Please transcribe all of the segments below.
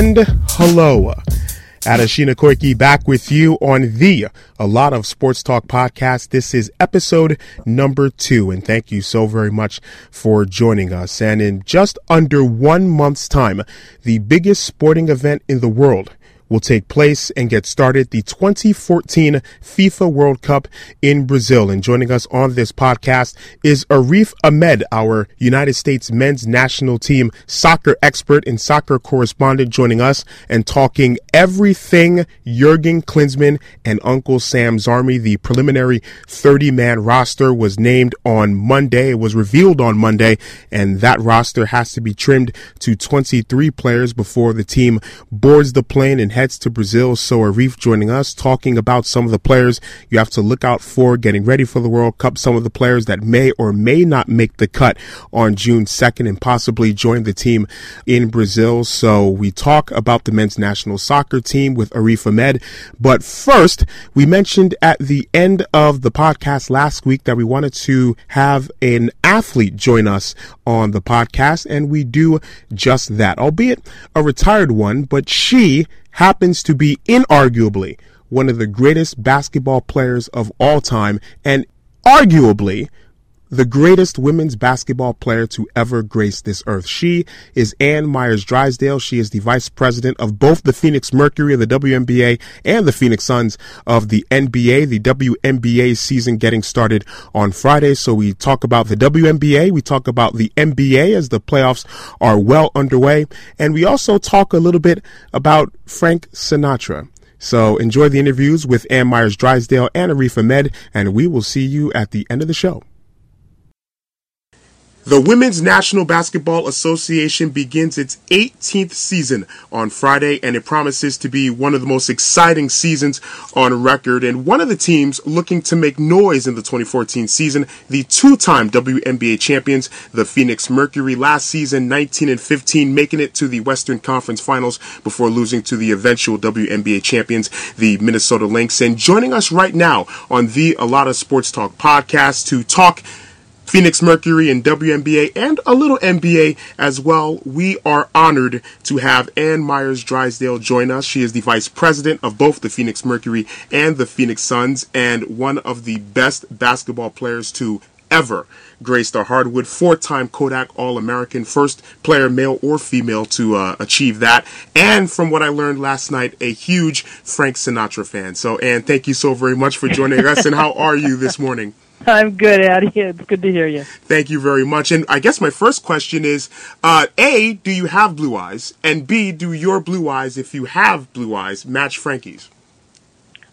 And hello. Adeshina Koiki back with you on the A Lot of Sports Talk podcast. This is episode number two, and thank you so very much for joining us. And in just under one month's time, the biggest sporting event in the world will take place and get started the 2014 FIFA World Cup in Brazil. And joining us on this podcast is Arif Ahmed, our United States men's national team soccer expert and soccer correspondent, joining us and talking everything Jurgen Klinsmann and Uncle Sam's Army. The preliminary 30 man roster was named on Monday. It was revealed on Monday, and that roster has to be trimmed to 23 players before the team boards the plane and heads to Brazil. So Arif joining us, talking about some of the players you have to look out for getting ready for the World Cup, some of the players that may or may not make the cut on June 2nd and possibly join the team in Brazil. So we talk about the men's national soccer team with Arif Ahmed. But first, we mentioned at the end of the podcast last week that we wanted to have an athlete join us on the podcast, and we do just that, albeit a retired one, but she happens to be inarguably one of the greatest basketball players of all time and arguably the greatest women's basketball player to ever grace this earth. She is Ann Meyers Drysdale. She is the vice president of both the Phoenix Mercury of the WNBA and the Phoenix Suns of the NBA. The WNBA season getting started on Friday. So we talk about the WNBA. We talk about the NBA as the playoffs are well underway. And we also talk a little bit about Frank Sinatra. So enjoy the interviews with Ann Meyers Drysdale and Arif Ahmed, and we will see you at the end of the show. The Women's National Basketball Association begins its 18th season on Friday, and it promises to be one of the most exciting seasons on record. And one of the teams looking to make noise in the 2014 season, the two-time WNBA champions, the Phoenix Mercury, last season 19 and 15, making it to the Western Conference Finals before losing to the eventual WNBA champions, the Minnesota Lynx. And joining us right now on the A Lot of Sports Talk podcast to talk Phoenix Mercury and WNBA and a little NBA as well. We are honored to have Ann Meyers Drysdale join us. She is the vice president of both the Phoenix Mercury and the Phoenix Suns and one of the best basketball players to ever grace the hardwood. Four-time Kodak All-American, first player, male or female, to uh, achieve that. And from what I learned last night, a huge Frank Sinatra fan. So, Ann, thank you so very much for joining us. And how are you this morning? I'm good, Addie. It's good to hear you. Thank you very much. And I guess my first question is, uh, A, do you have blue eyes? And B, do your blue eyes, if you have blue eyes, match Frankie's?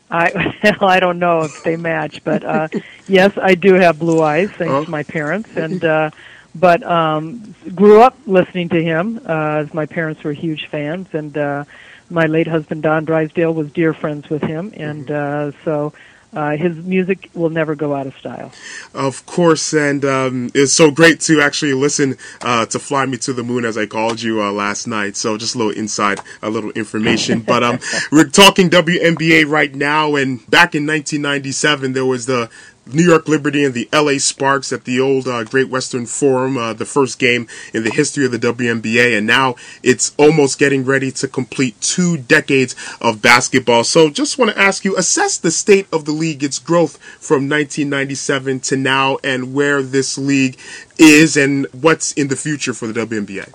I well, I don't know if they match, but uh, yes, I do have blue eyes thanks oh. to my parents, and uh, but um, grew up listening to him uh, as my parents were huge fans, and uh, my late husband Don Drysdale was dear friends with him, and uh, so uh, his music will never go out of style. Of course, and um, it's so great to actually listen uh, to "Fly Me to the Moon" as I called you uh, last night. So just a little inside, a little information. but um, we're talking WNBA right now, and back in 1997, there was the New York Liberty and the LA Sparks at the old uh, Great Western Forum, uh, the first game in the history of the WNBA, and now it's almost getting ready to complete two decades of basketball. So, just want to ask you, assess the state of the league, its growth from 1997 to now, and where this league is, and what's in the future for the WNBA.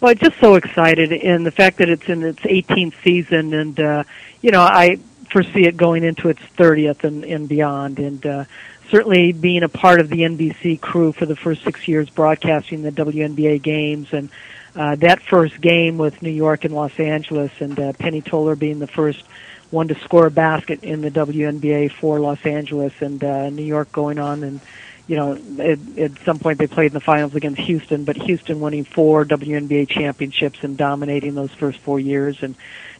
Well, just so excited, and the fact that it's in its 18th season, and uh, you know, I foresee it going into its 30th and, and beyond. And uh, certainly being a part of the NBC crew for the first six years broadcasting the WNBA games and uh, that first game with New York and Los Angeles and uh, Penny Toler being the first one to score a basket in the WNBA for Los Angeles and uh, New York going on and you know, at, at some point they played in the finals against Houston, but Houston winning four WNBA championships and dominating those first four years, and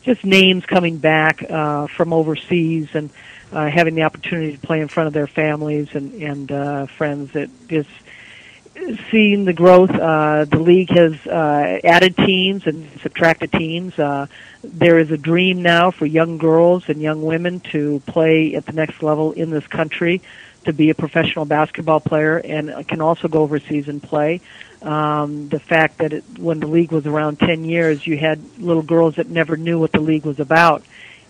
just names coming back uh, from overseas and uh, having the opportunity to play in front of their families and and uh, friends. That is seeing the growth. Uh, the league has uh, added teams and subtracted teams. Uh, there is a dream now for young girls and young women to play at the next level in this country, to be a professional basketball player, and can also go overseas and play. Um, the fact that it, when the league was around 10 years, you had little girls that never knew what the league was about.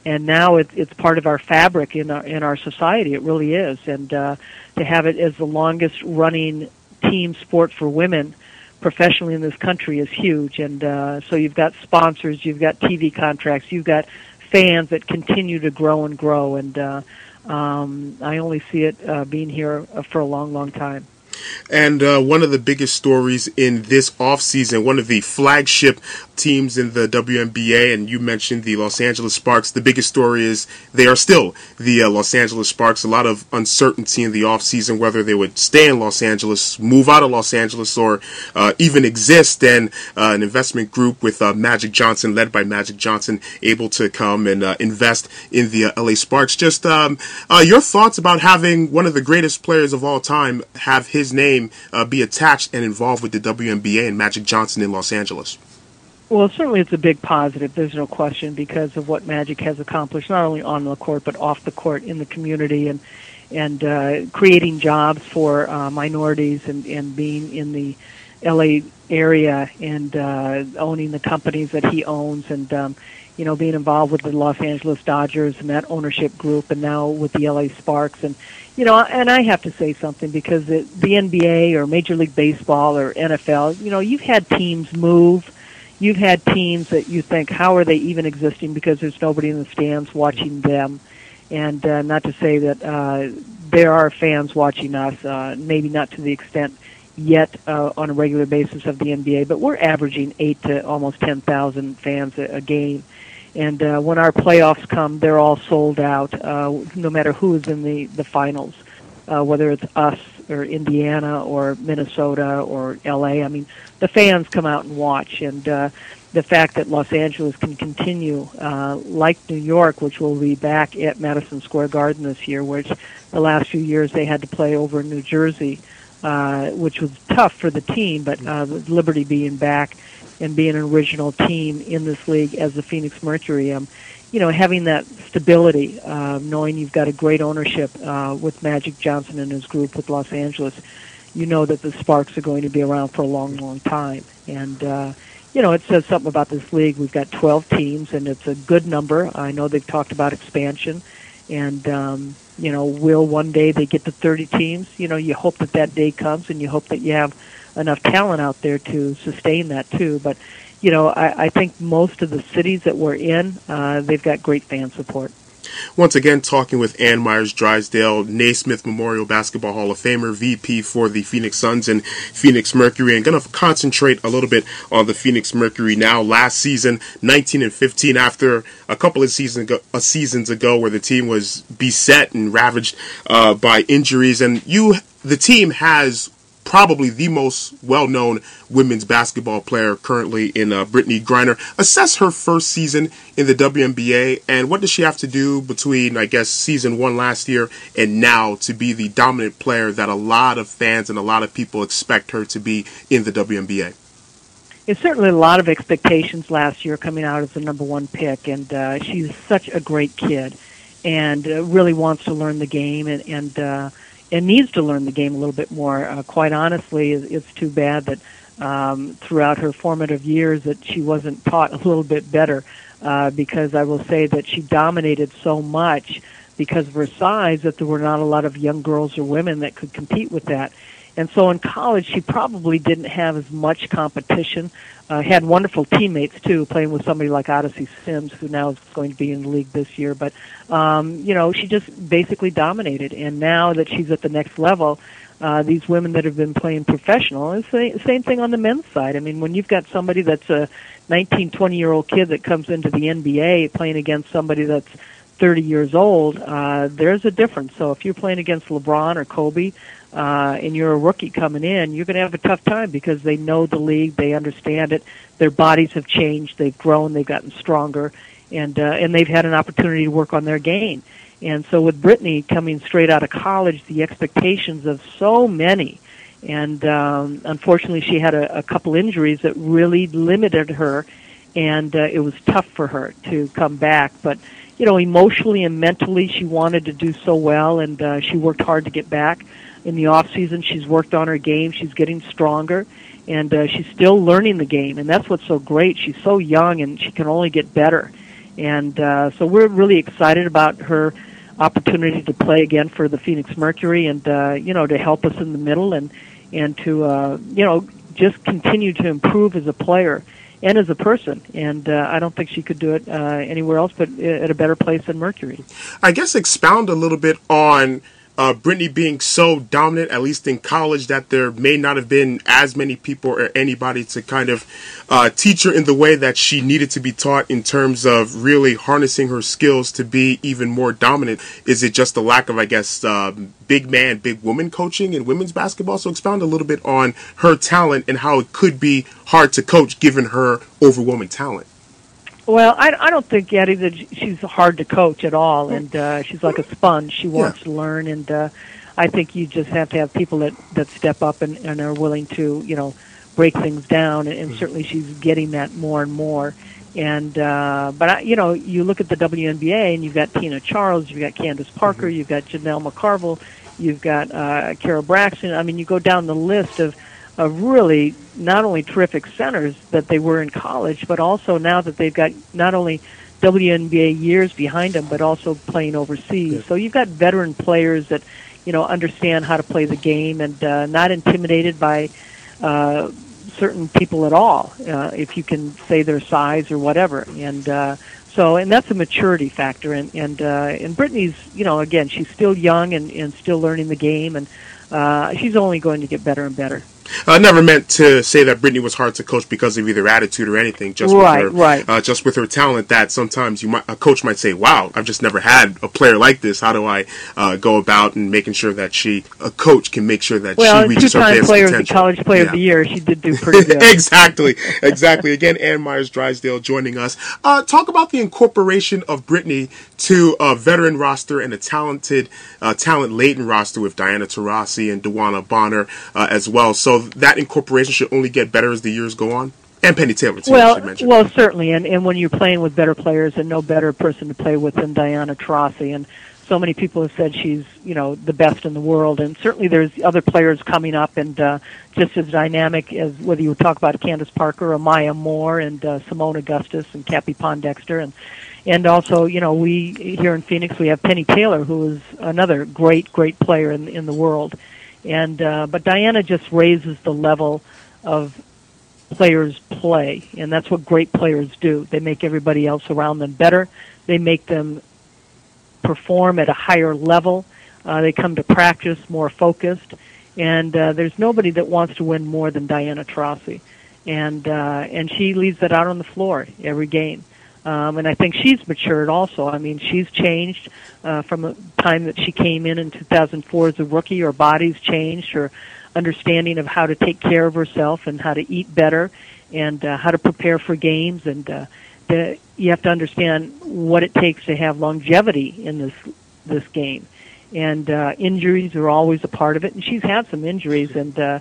And now it, it's part of our fabric in our, in our society. It really is. And uh, to have it as the longest running team sport for women professionally in this country is huge. And uh, so you've got sponsors, you've got TV contracts, you've got fans that continue to grow and grow. And uh, um, I only see it uh, being here uh, for a long, long time. And uh, one of the biggest stories in this offseason, one of the flagship teams in the WNBA, and you mentioned the Los Angeles Sparks. The biggest story is they are still the uh, Los Angeles Sparks. A lot of uncertainty in the offseason whether they would stay in Los Angeles, move out of Los Angeles, or uh, even exist. And uh, an investment group with uh, Magic Johnson, led by Magic Johnson, able to come and uh, invest in the LA Sparks. Just um, your thoughts about having one of the greatest players of all time have his name be attached and involved with the WNBA and Magic Johnson in Los Angeles. Well, certainly it's a big positive. There's no question because of what Magic has accomplished, not only on the court but off the court in the community, and and uh, creating jobs for uh, minorities and and being in the LA area and uh, owning the companies that he owns and um, you know being involved with the Los Angeles Dodgers and that ownership group and now with the LA Sparks and you know and I have to say something because the, the NBA or Major League Baseball or NFL you know you've had teams move you've had teams that you think, how are they even existing because there's nobody in the stands watching them. And uh, not to say that uh, there are fans watching us, uh, maybe not to the extent yet uh, on a regular basis of the NBA, but we're averaging eight to almost 10,000 fans a, a game. And uh, when our playoffs come, they're all sold out, uh, no matter who is in the, the finals, uh, whether it's us or Indiana or Minnesota or LA. I mean, the fans come out and watch, and uh, the fact that Los Angeles can continue, uh, like New York, which will be back at Madison Square Garden this year, which the last few years they had to play over in New Jersey, uh, which was tough for the team, but uh, Liberty being back and being an original team in this league as the Phoenix Mercury. Um, you know, having that stability, uh, knowing you've got a great ownership uh, with Magic Johnson and his group with Los Angeles, you know that the Sparks are going to be around for a long, long time. And, uh, you know, it says something about this league. We've got 12 teams, and it's a good number. I know they've talked about expansion, and, um, you know, will one day they get to 30 teams? You know, you hope that that day comes, and you hope that you have enough talent out there to sustain that, too. But, you know, I, I think most of the cities that we're in, uh, they've got great fan support. Once again, talking with Ann Meyers Drysdale, Naismith Memorial Basketball Hall of Famer, VP for the Phoenix Suns and Phoenix Mercury, and going to concentrate a little bit on the Phoenix Mercury now. Last season, 19 and 15, after a couple of seasons ago, uh, seasons ago where the team was beset and ravaged uh, by injuries, and you, the team has probably the most well-known women's basketball player currently in uh, Brittney Griner. Assess her first season in the WNBA, and what does she have to do between, I guess, season one last year and now to be the dominant player that a lot of fans and a lot of people expect her to be in the WNBA? It's certainly a lot of expectations last year coming out as the number one pick, and uh, she's such a great kid and uh, really wants to learn the game and, and uh, and needs to learn the game a little bit more. Uh, quite honestly, it's too bad that um, throughout her formative years that she wasn't taught a little bit better. Uh, because I will say that she dominated so much because of her size that there were not a lot of young girls or women that could compete with that. And so in college, she probably didn't have as much competition. Uh, had wonderful teammates too, playing with somebody like Odyssey Sims, who now is going to be in the league this year. But um, you know, she just basically dominated. And now that she's at the next level, uh, these women that have been playing professional, it's the same thing on the men's side. I mean, when you've got somebody that's a 19, 20 year old kid that comes into the NBA playing against somebody that's 30 years old, uh, there's a difference. So if you're playing against LeBron or Kobe, uh, and you're a rookie coming in, you're going to have a tough time because they know the league, they understand it, their bodies have changed, they've grown, they've gotten stronger, and uh, and they've had an opportunity to work on their game. And so with Brittney coming straight out of college, the expectations of so many, and um, unfortunately she had a, a couple injuries that really limited her, and uh, it was tough for her to come back, but you know, emotionally and mentally, she wanted to do so well, and uh, she worked hard to get back. In the off season. She's worked on her game. She's getting stronger, and uh, she's still learning the game. And that's what's so great. She's so young, and she can only get better. And uh, so we're really excited about her opportunity to play again for the Phoenix Mercury, and uh, you know to help us in the middle, and and to uh, you know just continue to improve as a player and as a person. And uh, I don't think she could do it uh, anywhere else but at a better place than Mercury. I guess expound a little bit on uh, Brittney being so dominant, at least in college, that there may not have been as many people or anybody to kind of uh, teach her in the way that she needed to be taught in terms of really harnessing her skills to be even more dominant. Is it just the lack of, I guess, uh, big man, big woman coaching in women's basketball? So expound a little bit on her talent and how it could be hard to coach given her overwhelming talent. Well, I, I don't think Eddie that she's hard to coach at all, and uh, she's like a sponge. She wants yeah. to learn, and uh, I think you just have to have people that that step up and, and are willing to, you know, break things down. And, and mm-hmm. certainly she's getting that more and more. And uh, but I, you know, you look at the WNBA, and you've got Tina Charles, you've got Candace Parker, mm-hmm. you've got Janel McCarville, you've got uh, Kara Braxton. I mean, you go down the list of of really not only terrific centers that they were in college, but also now that they've got not only WNBA years behind them, but also playing overseas. Yeah. So you've got veteran players that you know understand how to play the game and uh, not intimidated by uh, certain people at all, uh, if you can say their size or whatever. And uh, so, and that's a maturity factor. And and uh, and Brittney's, you know, again, she's still young and and still learning the game, and uh, she's only going to get better and better. I never meant to say that Brittney was hard to coach because of either attitude or anything. Just right, with her, right. Uh, just with her talent, that sometimes you might a coach might say, "Wow, I've just never had a player like this. How do I uh, go about and making sure that she, a coach, can make sure that well, she reaches her best player potential?" the college player yeah. of the year, she did do pretty good. exactly, exactly. Again, Ann Meyers Drysdale joining us. Uh, talk about the incorporation of Brittney to a veteran roster and a talented, uh, talent laden roster with Diana Taurasi and DeWanna Bonner uh, as well. So that incorporation should only get better as the years go on. And Penny Taylor, too, well, well, certainly, and and when you're playing with better players, and no better person to play with than Diana Taurasi, and so many people have said she's you know the best in the world, and certainly there's other players coming up and uh, just as dynamic as whether you talk about Candace Parker or Maya Moore and uh, Seimone Augustus and Cappie Pondexter. And and also you know we here in Phoenix we have Penny Taylor who is another great great player in in the world, and uh, but Diana just raises the level of players play, and that's what great players do. They make everybody else around them better. They make them perform at a higher level. Uh, they come to practice more focused, and uh, there's nobody that wants to win more than Diana Taurasi, and uh, and she leaves that out on the floor every game. Um, and I think she's matured also. I mean, she's changed uh, from the time that she came in in 2004 as a rookie. Her body's changed. Her understanding of how to take care of herself and how to eat better and uh, how to prepare for games and uh, the, you have to understand what it takes to have longevity in this this game and uh, injuries are always a part of it and she's had some injuries and uh,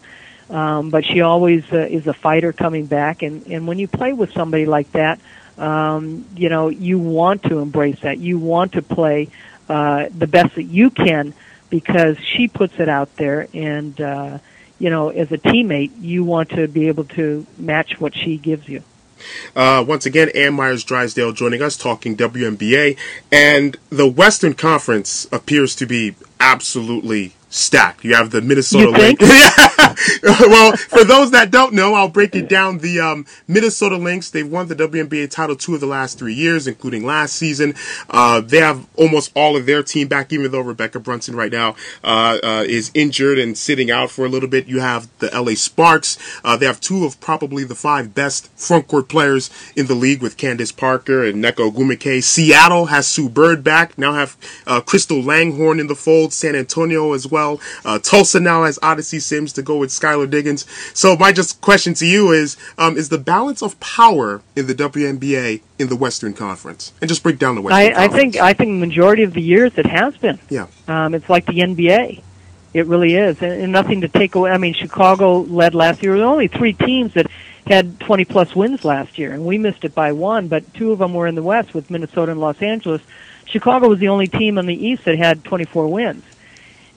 um, but she always uh, is a fighter coming back and and when you play with somebody like that um, you know you want to embrace that you want to play uh, the best that you can because she puts it out there and uh, you know as a teammate you want to be able to match what she gives you uh, once again, Ann Meyers Drysdale joining us talking WNBA. And the Western Conference appears to be absolutely stacked. You have the Minnesota Lynx. well, for those that don't know, I'll break it down. The um, Minnesota Lynx, they've won the WNBA title two of the last three years, including last season. Uh, they have almost all of their team back, even though Rebekkah Brunson right now uh, uh, is injured and sitting out for a little bit. You have the LA Sparks. Uh, they have two of probably the five best front court players in the league with Candace Parker and Nneka Ogwumike. Seattle has Sue Bird back. Now have uh, Crystal Langhorne in the fold. San Antonio as well. Uh, Tulsa now has Odyssey Sims to go with Skylar Diggins. So my just question to you is: um, Is the balance of power in the WNBA in the Western Conference? And just break down the Western. I, I think I think the majority of the years it has been. Yeah. Um, it's like the NBA. It really is, and, and nothing to take away. I mean, Chicago led last year. There were only three teams that had 20 plus wins last year, and we missed it by one. But two of them were in the West with Minnesota and Los Angeles. Chicago was the only team in the East that had 24 wins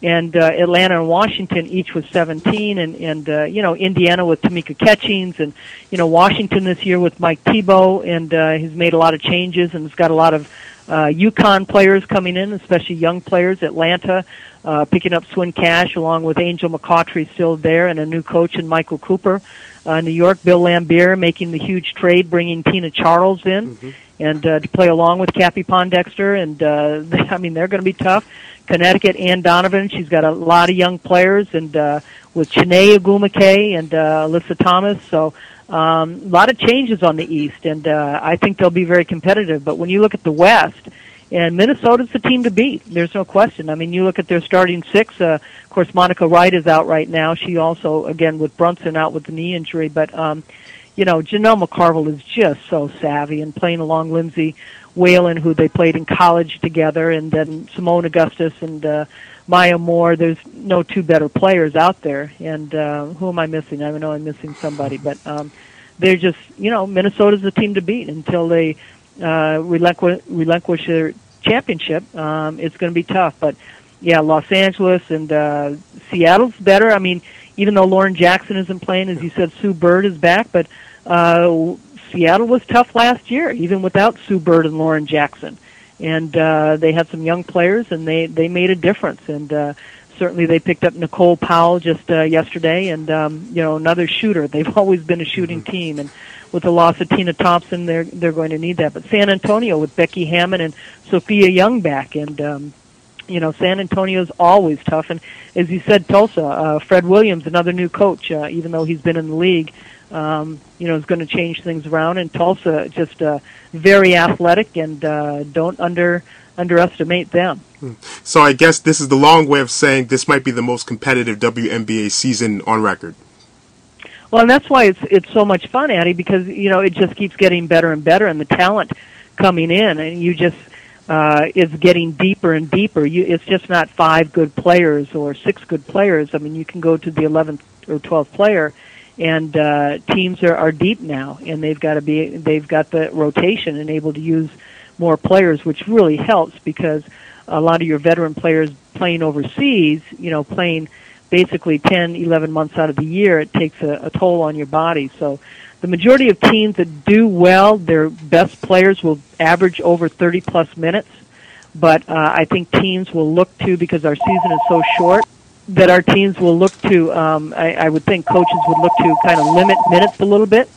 and uh, Atlanta and Washington each with 17, and and uh, you know Indiana with Tamika Catchings, and you know Washington this year with Mike Thibault, and uh, he's made a lot of changes and he's got a lot of uh, UConn players coming in, especially young players. Atlanta uh, picking up Swin Cash along with Angel McCoughtry still there, and a new coach in Michael Cooper. Uh, New York, Bill Laimbeer making the huge trade, bringing Tina Charles in. Mm-hmm and uh, to play along with Cappie Pondexter. And uh, they, I mean, they're going to be tough. Connecticut, Anne Donovan, she's got a lot of young players, and uh, with Chiney Ogwumike and uh, Alyssa Thomas. So um, a lot of changes on the East, and uh, I think they'll be very competitive. But when you look at the West, and Minnesota's the team to beat. There's no question. I mean, you look at their starting six. Uh, of course, Monica Wright is out right now. She also, again, with Brunson out with the knee injury. But um, you know, Janel McCarville is just so savvy and playing along Lindsay Whalen, who they played in college together, and then Seimone Augustus and uh, Maya Moore. There's no two better players out there. And uh, who am I missing? I know I'm missing somebody, but um, they're just, you know, Minnesota's the team to beat until they uh, relinquish, relinquish their championship. Um, it's going to be tough, but yeah, Los Angeles and uh, Seattle's better. I mean, even though Lauren Jackson isn't playing, as you said, Sue Bird is back, but uh, Seattle was tough last year, even without Sue Bird and Lauren Jackson. And uh, they had some young players, and they they made a difference. And uh, certainly, they picked up Nicole Powell just uh, yesterday, and um, you know another shooter. They've always been a shooting mm-hmm. team, and with the loss of Tina Thompson, they're they're going to need that. But San Antonio with Becky Hammon and Sophia Young back, and um, you know, San Antonio's always tough. And as you said, Tulsa, uh, Fred Williams, another new coach, uh, even though he's been in the league, um, you know, is going to change things around. And Tulsa, just uh, very athletic, and uh, don't under underestimate them. Hmm. So I guess this is the long way of saying this might be the most competitive WNBA season on record. Well, and that's why it's it's so much fun, Addie, because you know it just keeps getting better and better, and the talent coming in, and you just uh, is getting deeper and deeper. You, it's just not five good players or six good players. I mean, you can go to the 11th or 12th player, and uh, teams are, are deep now, and they've got to be they've got the rotation and able to use more players, which really helps because a lot of your veteran players playing overseas, you know, playing basically 10, 11 months out of the year, it takes a, a toll on your body. So the majority of teams that do well, their best players will average over 30 plus minutes. But uh, I think teams will look to, because our season is so short, that our teams will look to, um, I, I would think coaches would look to kind of limit minutes a little bit.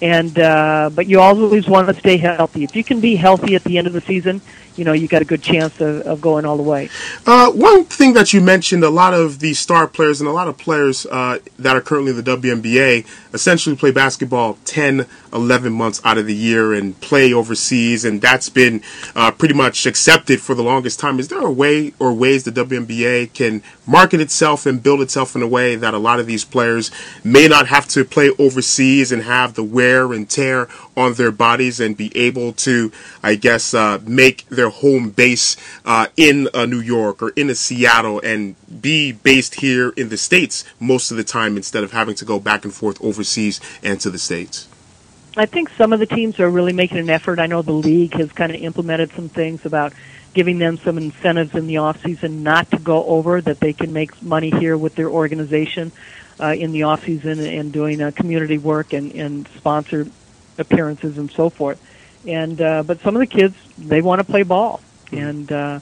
And uh, but you always want to stay healthy. If you can be healthy at the end of the season, you know you got a good chance of, of going all the way. Uh, one thing that you mentioned, a lot of the star players and a lot of players uh, that are currently in the WNBA essentially play basketball 10, 11 months out of the year and play overseas, and that's been uh, pretty much accepted for the longest time. Is there a way or ways the WNBA can market itself and build itself in a way that a lot of these players may not have to play overseas and have the wear and tear on their bodies and be able to, I guess, uh, make their home base uh, in a New York or in a Seattle and be based here in the States most of the time instead of having to go back and forth overseas and to the States? I think some of the teams are really making an effort. I know the league has kind of implemented some things about giving them some incentives in the off season not to go over that they can make money here with their organization uh, in the off season and doing uh, community work and, and sponsor appearances and so forth. And uh, but some of the kids they want to play ball, and uh,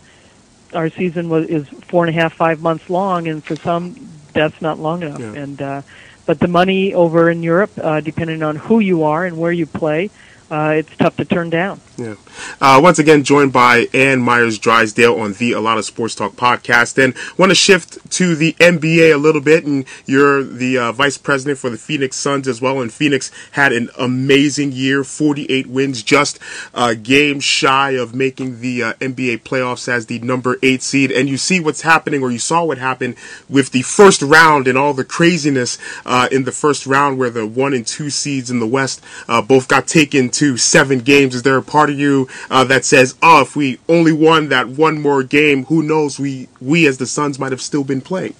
our season was is four and a half five months long, and for some that's not long enough. Yeah. And uh, but the money over in Europe, uh, depending on who you are and where you play, uh, it's tough to turn down. Yeah. Uh, once again, joined by Ann Meyers Drysdale on the A Lot of Sports Talk podcast. And want to shift to the NBA a little bit. And you're the uh, vice president for the Phoenix Suns as well. And Phoenix had an amazing year 48 wins, just a game shy of making the uh, NBA playoffs as the number eight seed. And you see what's happening, or you saw what happened with the first round and all the craziness uh, in the first round where the one and two seeds in the West uh, both got taken to seven games? Is there a part of you uh, that says, "Oh, if we only won that one more game, who knows? We we as the Suns might have still been playing."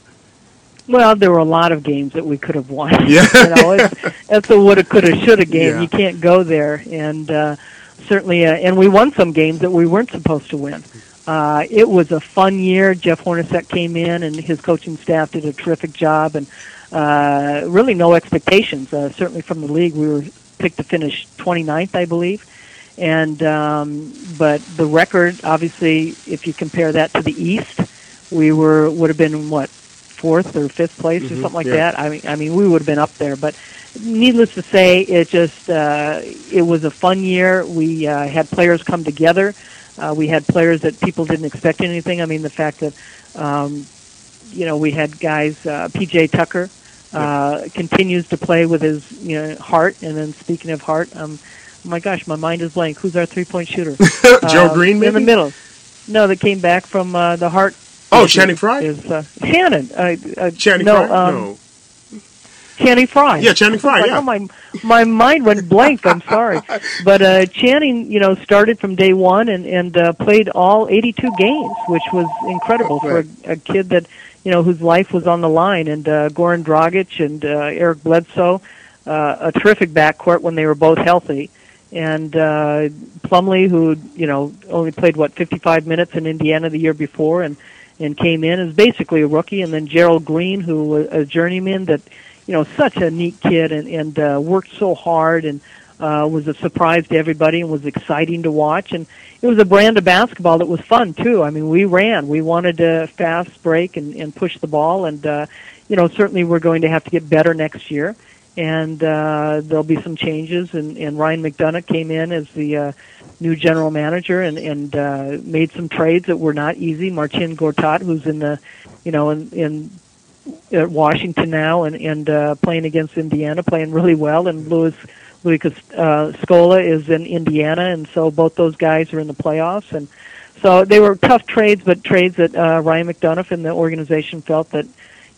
Well, there were a lot of games that we could have won. Yeah, you know, it's, it's a woulda, coulda, shoulda game. Yeah. You can't go there, and uh, certainly, uh, and we won some games that we weren't supposed to win. Uh, it was a fun year. Jeff Hornacek came in, and his coaching staff did a terrific job, and uh, really no expectations. Uh, certainly from the league, we were picked to finish 29th, I believe. And um, but the record, obviously, if you compare that to the East, we were would have been what fourth or fifth place mm-hmm, or something like yeah. that. I mean, I mean, we would have been up there. But needless to say, it just uh, it was a fun year. We uh, had players come together. Uh, we had players that people didn't expect anything. I mean, the fact that um, you know we had guys, uh, PJ Tucker uh, continues to play with his you know heart. And then speaking of heart, um, oh my gosh, my mind is blank. Who's our three point shooter? Joe uh, Green, maybe? in the middle. No, that came back from uh, the heart. Oh, Channing Frye is uh, Shannon. Uh, uh, Channing no, Frye. Um, no. Channing Frye. Yeah, Channing Frye. Like, yeah. Oh, my my mind went blank. I'm sorry, but uh, Channing, you know, started from day one and and uh, played all 82 games, which was incredible for a, a kid that you know whose life was on the line. And uh, Goran Dragic and uh, Eric Bledsoe, uh, a terrific backcourt when they were both healthy. And uh, Plumlee, who you know only played what 55 minutes in Indiana the year before, and and came in as basically a rookie. And then Gerald Green, who was a journeyman that you know such a neat kid and and uh, worked so hard and uh, was a surprise to everybody and was exciting to watch. And it was a brand of basketball that was fun too. I mean, we ran. We wanted to fast break and, and push the ball, and uh, you know certainly we're going to have to get better next year. And uh, there'll be some changes. And, and Ryan McDonough came in as the uh, new general manager and, and uh, made some trades that were not easy. Marcin Gortat, who's in the, you know, in, in at Washington now and and uh, playing against Indiana, playing really well, and Luis Luis uh, Scola is in Indiana, and so both those guys are in the playoffs. And so they were tough trades, but trades that uh, Ryan McDonough and the organization felt that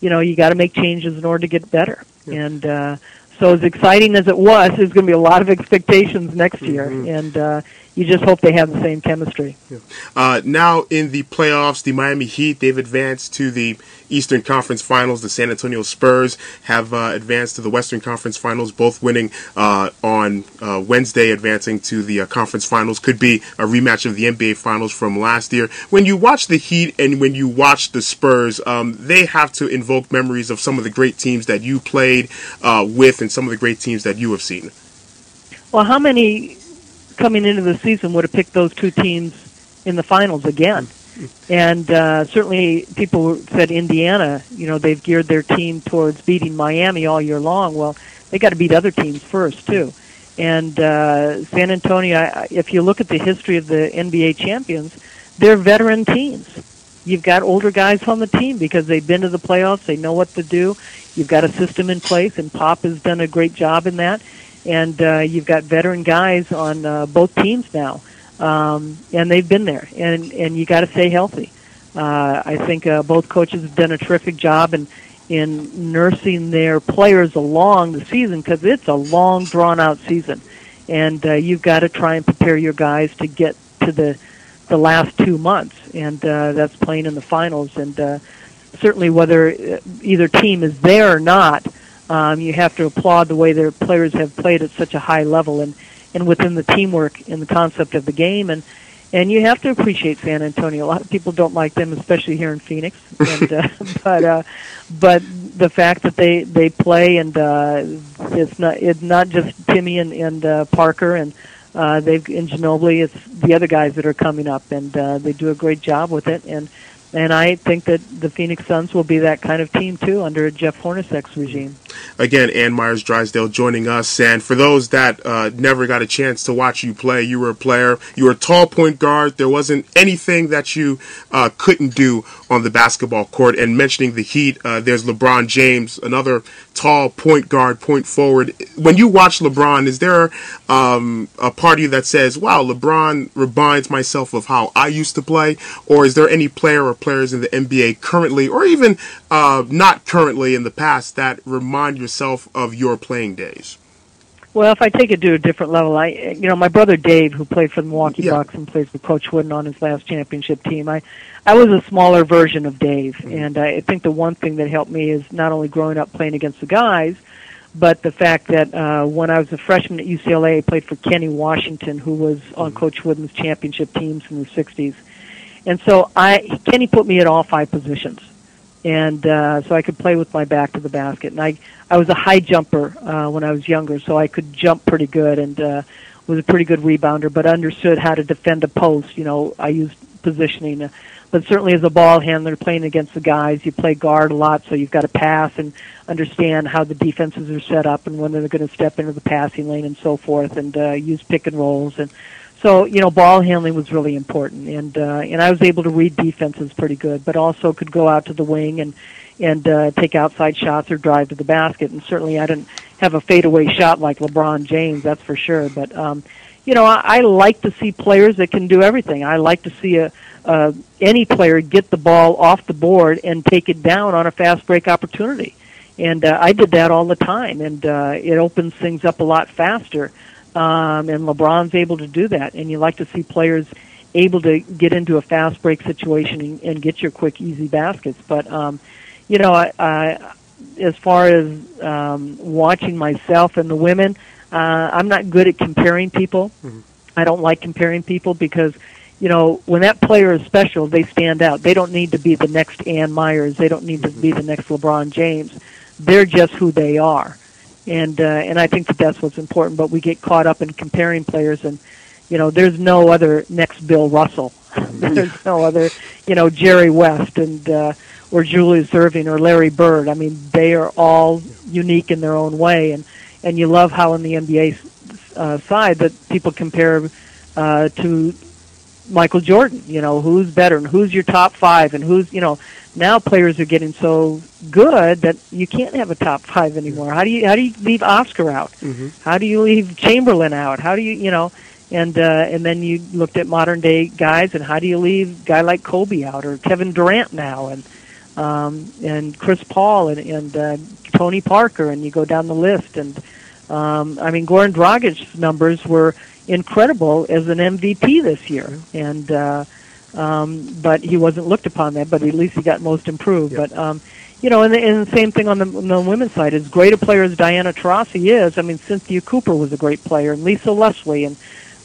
you know you got to make changes in order to get better. Yeah. And uh, so as exciting as it was, there's going to be a lot of expectations next year, mm-hmm. and uh, you just hope they have the same chemistry. Yeah. Uh, now in the playoffs, the Miami Heat they've advanced to the Eastern Conference Finals. The San Antonio Spurs have uh, advanced to the Western Conference Finals, both winning uh, on uh, Wednesday, advancing to the uh, conference finals. Could be a rematch of the NBA Finals from last year. When you watch the Heat and when you watch the Spurs, um, they have to invoke memories of some of the great teams that you played uh, with and some of the great teams that you have seen. Well, how many coming into the season would have picked those two teams in the finals again? and uh, certainly people said Indiana, you know, they've geared their team towards beating Miami all year long. Well, they got to beat other teams first too. And uh, San Antonio, if you look at the history of the NBA champions, they're veteran teams. You've got older guys on the team because they've been to the playoffs. They know what to do. You've got a system in place, and Pop has done a great job in that. And uh, you've got veteran guys on uh, both teams now um, and they've been there. And and you got to stay healthy. Uh, I think uh, both coaches have done a terrific job in in nursing their players along the season because it's a long, drawn out season, and uh, you've got to try and prepare your guys to get to the the last two months, and uh, that's playing in the finals. And uh, certainly, whether uh, either team is there or not, um, you have to applaud the way their players have played at such a high level. And and within the teamwork and the concept of the game and and you have to appreciate San Antonio. A lot of people don't like them, especially here in Phoenix. And, uh, but uh, but the fact that they they play and uh, it's not it's not just Timmy and, and uh, Parker and uh, they've in Ginobili. It's the other guys that are coming up, and uh, they do a great job with it. And and I think that the Phoenix Suns will be that kind of team too under Jeff Hornacek's regime. Again, Ann Meyers Drysdale joining us. And for those that uh, never got a chance to watch you play, you were a player. You were a tall point guard. There wasn't anything that you uh, couldn't do on the basketball court. And mentioning the Heat, uh, there's LeBron James, another tall point guard, point forward. When you watch LeBron, is there um, a party that says, wow, LeBron reminds myself of how I used to play? Or is there any player or players in the NBA currently, or even uh, not currently in the past, that remind yourself of your playing days? Well, if I take it to a different level, I, you know, my brother Dave, who played for the Milwaukee yeah. Bucks and plays with Coach Wooden on his last championship team, I, I was a smaller version of Dave, mm-hmm. and I think the one thing that helped me is not only growing up playing against the guys, but the fact that uh, when I was a freshman at UCLA, I played for Kenny Washington, who was on mm-hmm. Coach Wooden's championship teams in the '60s, and so I Kenny put me at all five positions, and uh, so I could play with my back to the basket. And I I was a high jumper uh, when I was younger, so I could jump pretty good and uh, was a pretty good rebounder, but understood how to defend a post. You know, I used positioning. Uh, but certainly as a ball handler playing against the guys, you play guard a lot, so you've got to pass and understand how the defenses are set up and when they're going to step into the passing lane and so forth, and uh, use pick and rolls. And so you know, ball handling was really important, and uh, and I was able to read defenses pretty good, but also could go out to the wing and and uh, take outside shots or drive to the basket. And certainly, I didn't have a fadeaway shot like LeBron James, that's for sure. But um, you know, I, I like to see players that can do everything. I like to see a uh, any player get the ball off the board and take it down on a fast break opportunity. And uh, I did that all the time, and uh, it opens things up a lot faster. Um, and LeBron's able to do that, and you like to see players able to get into a fast break situation and, and get your quick, easy baskets. But um, you know, I, I, as far as um, watching myself and the women, uh, I'm not good at comparing people. Mm-hmm. I don't like comparing people because you know, when that player is special, they stand out. They don't need to be the next Ann Meyers. They don't need to be the next LeBron James. They're just who they are, and uh, and I think that that's what's important. But we get caught up in comparing players, and you know, there's no other next Bill Russell. there's no other, you know, Jerry West and uh, or Julius Erving or Larry Bird. I mean, they are all unique in their own way, and and you love how in the NBA uh, side that people compare uh, to Michael Jordan. You know, who's better and who's your top five and who's you know. Now players are getting so good that you can't have a top five anymore. How do you how do you leave Oscar out? Mm-hmm. How do you leave Chamberlain out? How do you you know? And uh, and then you looked at modern day guys and how do you leave a guy like Kobe out or Kevin Durant now and um, and Chris Paul and, and uh, Tony Parker and you go down the list and um, I mean Goran Dragic's numbers were incredible as an MVP this year, and uh, um, but he wasn't looked upon that. But at least he got most improved. Yep. But um, you know, and the, and the same thing on the, on the women's side. As great a player as Diana Taurasi is, I mean, Cynthia Cooper was a great player, and Lisa Leslie, and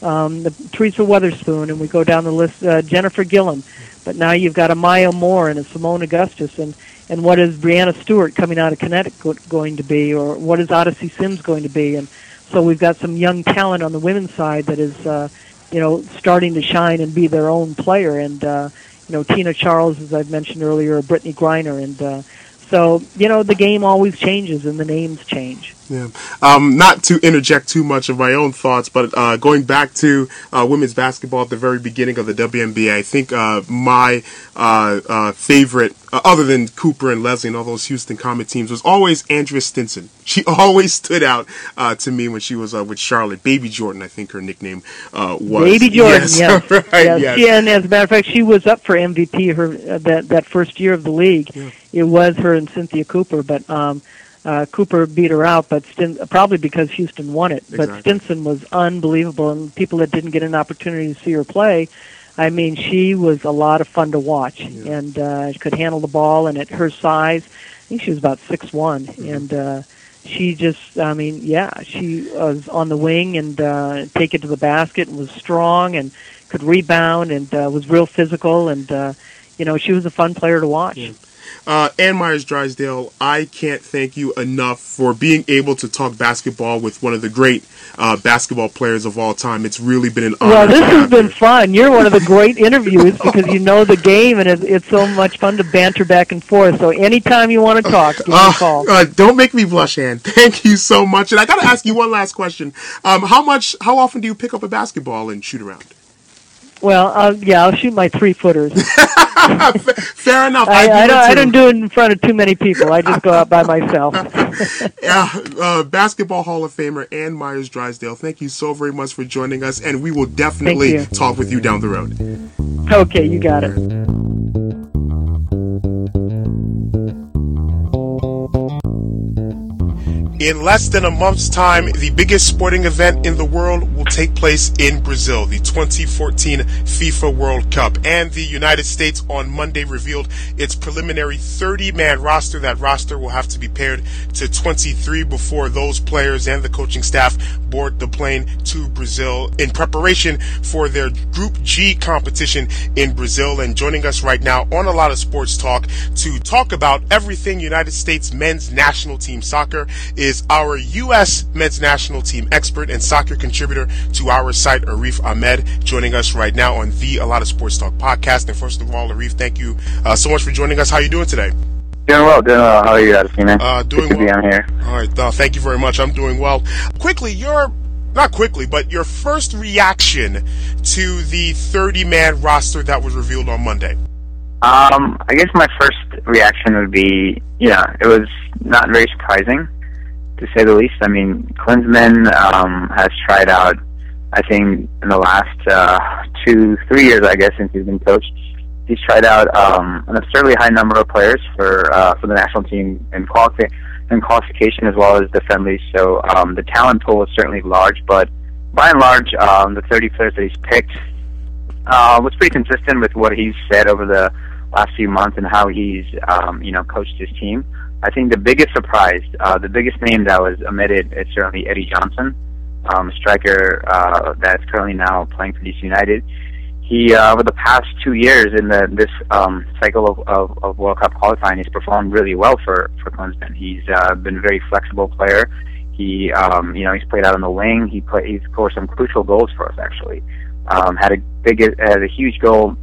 um, the Teresa Weatherspoon, and we go down the list. Uh, Jennifer Gillom, but now you've got a Maya Moore and a Seimone Augustus, and and what is Breanna Stewart coming out of Connecticut going to be, or what is Odyssey Sims going to be, and so we've got some young talent on the women's side that is, uh, you know, starting to shine and be their own player. And uh, you know, Tina Charles, as I've mentioned earlier, Brittney Griner, and uh, so you know, the game always changes and the names change. Yeah. Um, not to interject too much of my own thoughts, but uh, going back to uh, women's basketball at the very beginning of the WNBA, I think uh, my uh, uh, favorite, uh, other than Cooper and Leslie and all those Houston Comet teams, was always Andrea Stinson. She always stood out to me when she was with Charlotte. Baby Jordan, I think her nickname was. Baby Jordan, yes. yes. right, yes. yes. She, and as a matter of fact, she was up for MVP her that that first year of the league. Yeah. It was her and Cynthia Cooper, but. Um, uh, Cooper beat her out, but Stin- probably because Houston won it. Exactly. But Stinson was unbelievable, and people that didn't get an opportunity to see her play, I mean, she was a lot of fun to watch, yeah. and uh, could handle the ball. And at her size, I think she was about six one, mm-hmm. and uh, she just, I mean, yeah, she was on the wing and uh, take it to the basket, and was strong and could rebound, and uh, was real physical, and uh, you know, she was a fun player to watch. Yeah. Uh, Ann Meyers Drysdale, I can't thank you enough for being able to talk basketball with one of the great uh, basketball players of all time. It's really been an honor. Well, this has been fun. You're one of the great interviews because you know the game and it's, it's, so much fun to banter back and forth. So anytime you want to talk, give me a uh, call. Uh, don't make me blush, Ann. Thank you so much. And I got to ask you one last question. Um, how much? How often do you pick up a basketball and shoot around? Well, uh, yeah, I'll shoot my three footers. Fair enough. I, I, I don't. I don't do it in front of too many people. I just go out by myself. yeah, uh, basketball Hall of Famer Ann Meyers Drysdale, Thank you so very much for joining us, and we will definitely talk with you down the road. Okay, you got it. In less than a month's time, the biggest sporting event in the world will take place in Brazil, the 2014 FIFA World Cup. And the United States on Monday revealed its preliminary 30 man roster. That roster will have to be pared to 23 before those players and the coaching staff board the plane to Brazil in preparation for their Group G competition in Brazil. And joining us right now on a lot of sports talk to talk about everything United States men's national team soccer is our U.S. men's national team expert and soccer contributor to our site, Arif Ahmed, joining us right now on the A Lot of Sports Talk podcast. And first of all, Arif, thank you uh, so much for joining us. How are you doing today? Doing well, doing well. How are you, Adesina? Uh, doing Good to well. be on here. All right, uh, thank you very much. I'm doing well. Quickly, your not quickly, but your first reaction to the 30 man roster that was revealed on Monday. Um, I guess my first reaction would be, yeah, it was not very surprising, to say the least. I mean, Klinsmann um, has tried out, I think, in the last uh, two, three years, I guess, since he's been coached. He's tried out um, an absurdly high number of players for uh, for the national team in qualifi- in qualification as well as the friendlies. So um, the talent pool is certainly large, but by and large, um, the 30 players that he's picked uh, was pretty consistent with what he's said over the last few months and how he's um, you know coached his team. I think the biggest surprise, uh, the biggest name that was omitted is certainly Eddie Johnson, um, striker uh, that's currently now playing for DC United. He uh, over the past two years in the this um, cycle of, of, of World Cup qualifying, he's performed really well for for Klinsmann. He's uh, been a very flexible player. He um, you know he's played out on the wing. He play, he's scored some crucial goals for us actually. Um, had a big had a huge goal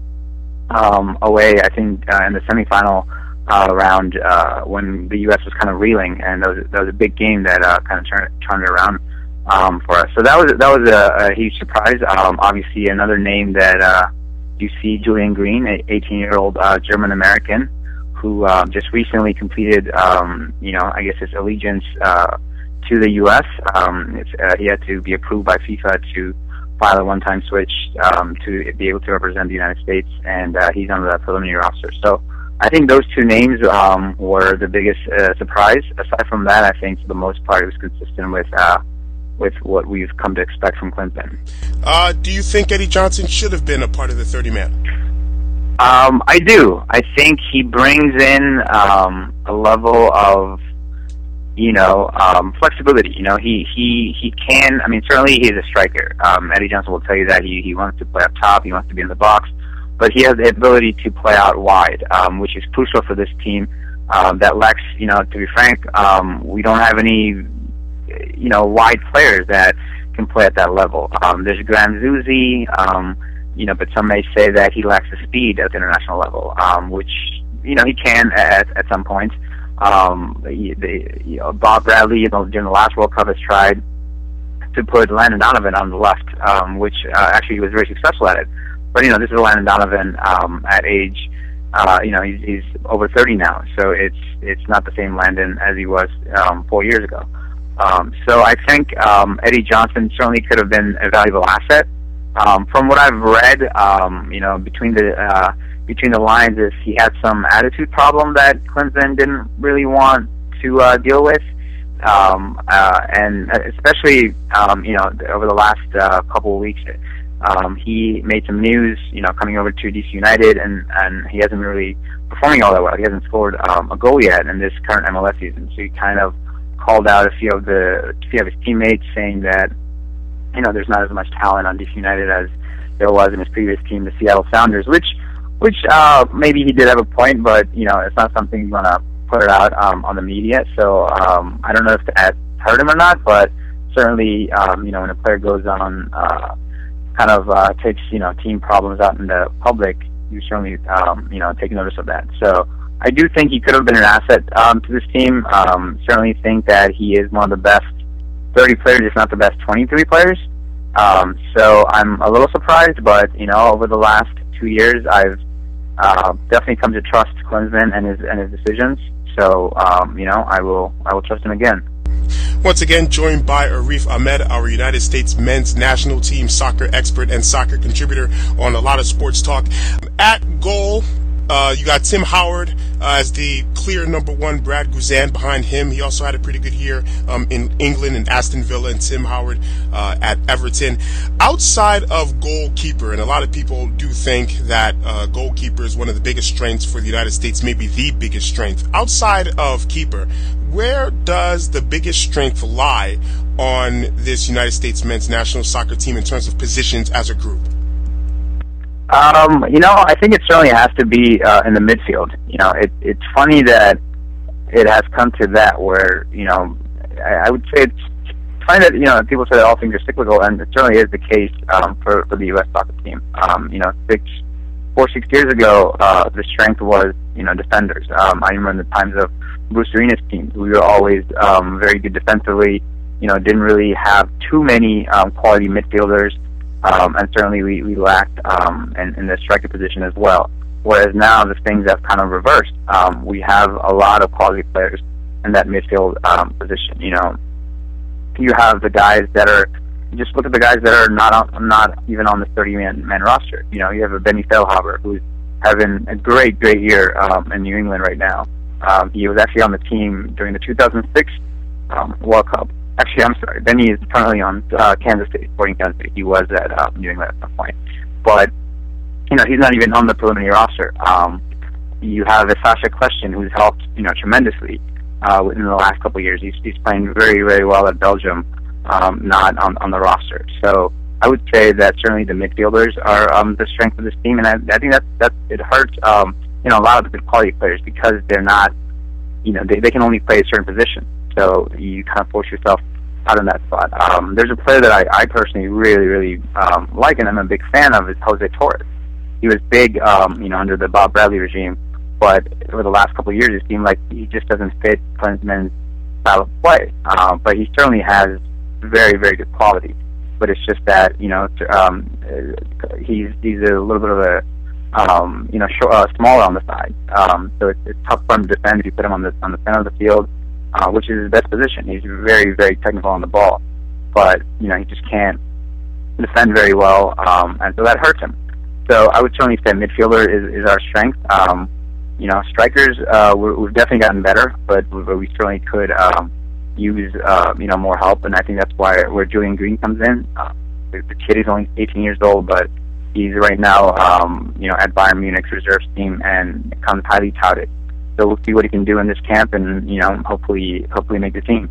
um, away, I think, uh, in the semifinal uh, round uh, when the U.S. was kind of reeling, and that was that was a big game that uh, kind of turned turned it around um, for us. So that was that was a, a huge surprise. Um, obviously, another name that uh, you see, Julian Green, a 18 year old uh, German American, who uh, just recently completed, um, you know, I guess his allegiance uh, to the U.S. Um, it's, uh, he had to be approved by FIFA to file a one-time switch um, to be able to represent the United States, and uh, he's on the preliminary roster. So I think those two names um, were the biggest uh, surprise. Aside from that, I think for the most part it was consistent with uh, with what we've come to expect from Klinsmann. Uh, do you think Eddie Johnson should have been a part of the 30 man? Um, I do. I think he brings in um, a level of you know, um, flexibility. You know, he he he can. I mean, certainly he's a striker. Um, Eddie Johnson will tell you that he he wants to play up top. He wants to be in the box, but he has the ability to play out wide, um, which is crucial for this team. Um, that lacks, you know, to be frank, um, we don't have any, you know, wide players that can play at that level. Um, there's Graham Zusi, um, you know, but some may say that he lacks the speed at the international level, um, which you know he can at at some points. Um, the, you know, Bob Bradley, you know, during the last World Cup has tried to put Landon Donovan on the left, um, which uh, actually he was very successful at it. But you know, this is Landon Donovan um, at age, uh, you know, he's, he's over 30 now, so it's it's not the same Landon as he was um, four years ago. Um, so I think um, Eddie Johnson certainly could have been a valuable asset. Um, from what I've read, um, you know, between the uh, between the lines is he had some attitude problem that Klinsmann didn't really want to uh, deal with, um, uh, and especially um, you know over the last uh, couple of weeks, um, he made some news, you know, coming over to DC United, and and he hasn't really performing all that well. He hasn't scored um, a goal yet in this current MLS season, so he kind of called out a few of the a few of his teammates, saying that you know there's not as much talent on DC United as there was in his previous team, the Seattle Sounders, which which uh, maybe he did have a point, but you know it's not something you want to put it out um, on the media. So um, I don't know if that hurt him or not, but certainly um, you know when a player goes on uh, kind of uh, takes you know team problems out in the public, you certainly um, you know take notice of that. So I do think he could have been an asset um, to this team. Um, certainly think that he is one of the best 30 players, if not the best 23 players. Um, so I'm a little surprised, but you know, over the last two years, I've uh, definitely come to trust Klinsmann and his and his decisions. So um, you know, I will I will trust him again. Once again, joined by Arif Ahmed, our United States men's national team soccer expert and soccer contributor on a lot of sports talk. At goal Uh, you got Tim Howard uh, as the clear number one. Brad Guzan behind him. He also had a pretty good year um, in England and Aston Villa, and Tim Howard uh, at Everton. Outside of goalkeeper, and a lot of people do think that uh, goalkeeper is one of the biggest strengths for the United States, maybe the biggest strength. Outside of keeper, where does the biggest strength lie on this United States men's national soccer team in terms of positions as a group? Um, you know, I think it certainly has to be uh, in the midfield. You know, it, it's funny that it has come to that where you know I, I would say it's funny that you know people say that all things are cyclical, and it certainly is the case um, for for the U.S. soccer team. Um, you know, six, four, six years ago, uh, the strength was you know defenders. Um, I remember the times of Bruce Arena's teams. We were always um, very good defensively. You know, didn't really have too many um, quality midfielders um, and certainly we, we lacked um, in, in the striker position as well. Whereas now the things have kind of reversed. Um, we have a lot of quality players in that midfield um, position. You know, you have the guys that are just look at the guys that are not on, not even on the 30 man man roster. You know, you have a Benny Feilhaber who's having a great great year um, in New England right now. Um, he was actually on the team during the 2006 um, World Cup. Actually, I'm sorry. Benny is currently on uh, Kansas State, Sporting Kansas State. He was at um, New England at some point, but you know he's not even on the preliminary roster. Um, you have a Sacha Kljestan who's helped you know tremendously uh, within the last couple of years. He's, he's playing very very well at Belgium, um, not on on the roster. So I would say that certainly the midfielders are um, the strength of this team, and I, I think that that it hurts um, you know a lot of the good quality players because they're not you know they, they can only play a certain position. So you kind of force yourself out in that spot. Um, there's a player that I, I personally really, really um, like and I'm a big fan of is Jose Torres. He was big, um, you know, under the Bob Bradley regime, but over the last couple of years, it seemed like he just doesn't fit Klinsmann's style of play. Uh, but he certainly has very, very good quality. But it's just that you know um, he's he's a little bit of a um, you know sh- uh, smaller on the side, um, so it's, it's tough for him to defend if you put him on the on the center of the field uh, which is his best position. He's very, very technical on the ball, but you know he just can't defend very well, um, and so that hurts him. So I would certainly say midfielder is, is our strength. Um, you know, strikers uh, we're, we've definitely gotten better, but, but we certainly could um, use uh, you know more help, and I think that's why where Julian Green comes in. Uh, the, the kid is only 18 years old, but he's right now um, you know at Bayern Munich's reserves team and comes highly touted so we'll see what he can do in this camp, and you know, hopefully, hopefully make the team.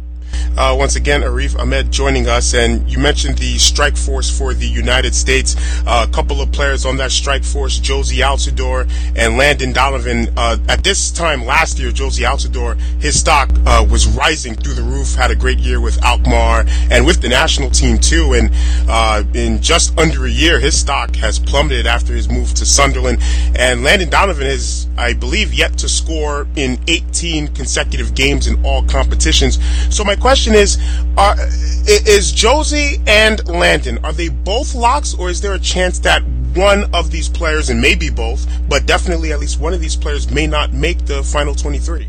Uh, once again, Arif Ahmed joining us, and you mentioned the strike force for the United States. Uh, a couple of players on that strike force, Jozy Altidore and Landon Donovan. Uh, at this time last year, Jozy Altidore, his stock uh, was rising through the roof. Had a great year with Alkmaar and with the national team too. And uh, in just under a year, his stock has plummeted after his move to Sunderland. And Landon Donovan is, I believe, yet to score in 18 consecutive games in all competitions. So my question is, are, is Jozy and Landon, are they both locks or is there a chance that one of these players, and maybe both, but definitely at least one of these players may not make the final 23?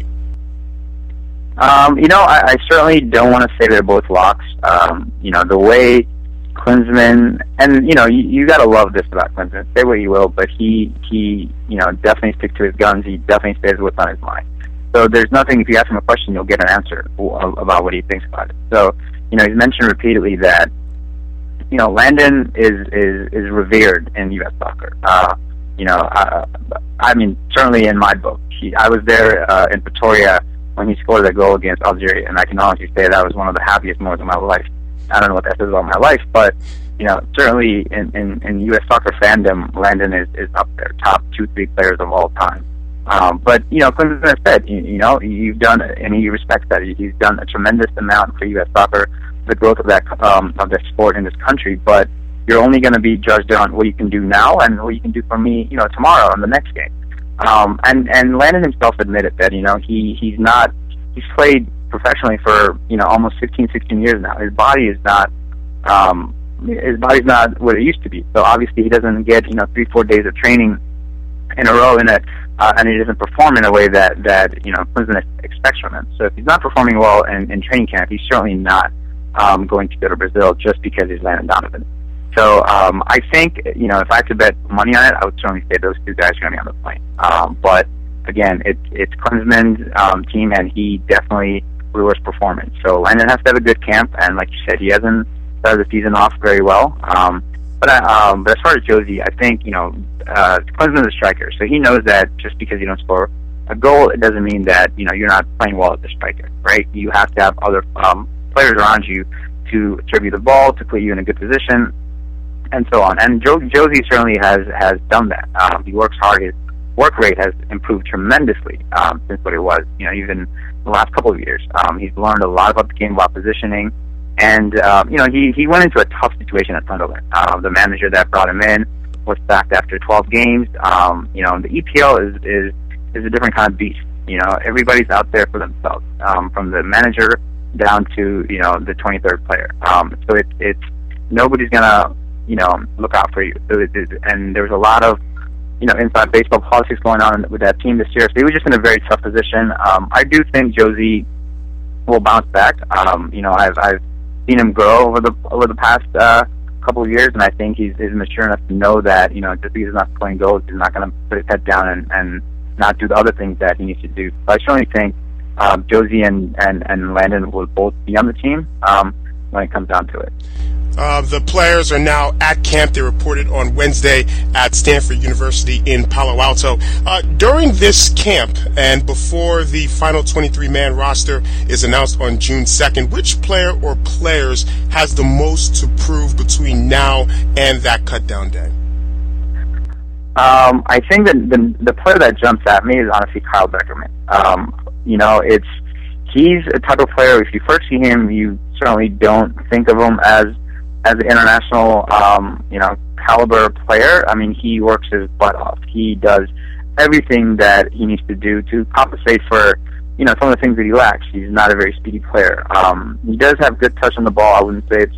Um, you know, I, I certainly don't want to say they're both locks. Um, you know, the way Klinsmann, and you know, you, you got to love this about Klinsmann. Say what you will, but he, he, you know, definitely sticks to his guns. He definitely says what's on his mind. So there's nothing. If you ask him a question, you'll get an answer about what he thinks about it. So you know, he's mentioned repeatedly that you know Landon is is is revered in U.S. soccer. Uh, you know, uh, I mean, certainly in my book, he, I was there uh, in Pretoria when he scored that goal against Algeria, and I can honestly say that was one of the happiest moments of my life. I don't know what that says about my life, but you know, certainly in, in, in U.S. soccer fandom, Landon is, is up there, top two, three players of all time. Um, but you know, Klinsmann has said, you, you know, you've done, and he respects that. He's done a tremendous amount for U.S. soccer, the growth of that um, of the sport in this country. But you're only going to be judged on what you can do now and what you can do for me, you know, tomorrow in the next game. Um, and and Landon himself admitted that, you know, he he's not he's played professionally for you know almost 15, 16 years now. His body is not um, his body's not what it used to be. So obviously he doesn't get you know three four days of training in a row in a uh, and he doesn't perform in a way that that you know Klinsmann expects from him. So if he's not performing well in, in training camp, he's certainly not um, going to go to Brazil just because he's Landon Donovan. So um, I think you know if I had to bet money on it, I would certainly say those two guys are going to be on the plane. Um, but again, it's it's Klinsmann's um, team, and he definitely his performance. So Landon has to have a good camp, and like you said, he hasn't started the season off very well. Um, but I, um, but as far as Jozy, I think you know uh, Klinsmann's a striker, so he knows that just because you don't score a goal, it doesn't mean that you know you're not playing well as a striker, right? You have to have other um, players around you to you the ball, to put you in a good position, and so on. And jo- Jozy certainly has has done that. Um, he works hard. His work rate has improved tremendously um, since what it was. You know, even the last couple of years, um, he's learned a lot about the game, about positioning, and um, you know he he went into a tough situation at Sunderland. Uh, the manager that brought him in was sacked after 12 games. Um, you know, the EPL is is is a different kind of beast. You know, everybody's out there for themselves, um, from the manager down to you know the 23rd player. Um, so it's it's nobody's gonna you know look out for you. So it, it, and there was a lot of you know inside baseball politics going on with that team this year. So he was just in a very tough position. Um, I do think Jozy will bounce back. Um, you know, I've I've seen him grow over the over the past uh, couple of years, and I think he's, he's mature enough to know that you know just because he's not playing goals, he's not going to put his head down and and not do the other things that he needs to do. So I certainly think um, Jozy and, and, and Landon will both be on the team um, when it comes down to it. Uh, the players are now at camp. They reported on Wednesday at Stanford University in Palo Alto. Uh, during this camp and before the final 23 man roster is announced on June 2nd, which player or players has the most to prove between now and that cutdown day? Um, I think that the the player that jumps at me is honestly Kyle Beckerman. Um, you know, it's he's a type of player. If you first see him, you certainly don't think of him as as an international, um, you know, caliber player. I mean, he works his butt off. He does everything that he needs to do to compensate for you know some of the things that he lacks. He's not a very speedy player. Um, he does have good touch on the ball. I wouldn't say it's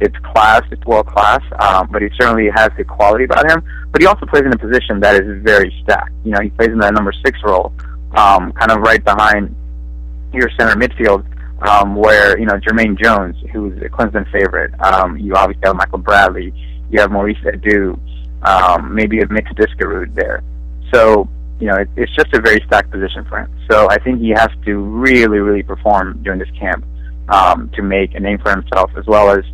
it's class, it's world class, um, but he certainly has the quality about him. But he also plays in a position that is very stacked. You know, he plays in that number six role, um, kind of right behind your center midfield, um, where you know Jermaine Jones, who's a Klinsmann favorite. Um, you obviously have Michael Bradley. You have Maurice Edu, um, maybe a Mix Diskerud there. So you know, it, it's just a very stacked position for him. So I think he has to really, really perform during this camp um, to make a name for himself, as well as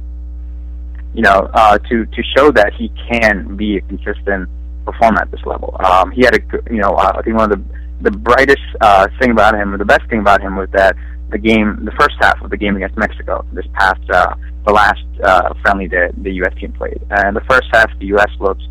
you know, uh, to to show that he can be a consistent performer at this level. Um, he had a, you know, uh, I think one of the the brightest uh, thing about him, or the best thing about him, was that the game, the first half of the game against Mexico, this past uh, the last uh, friendly that the U.S. team played, and the first half the U.S. looked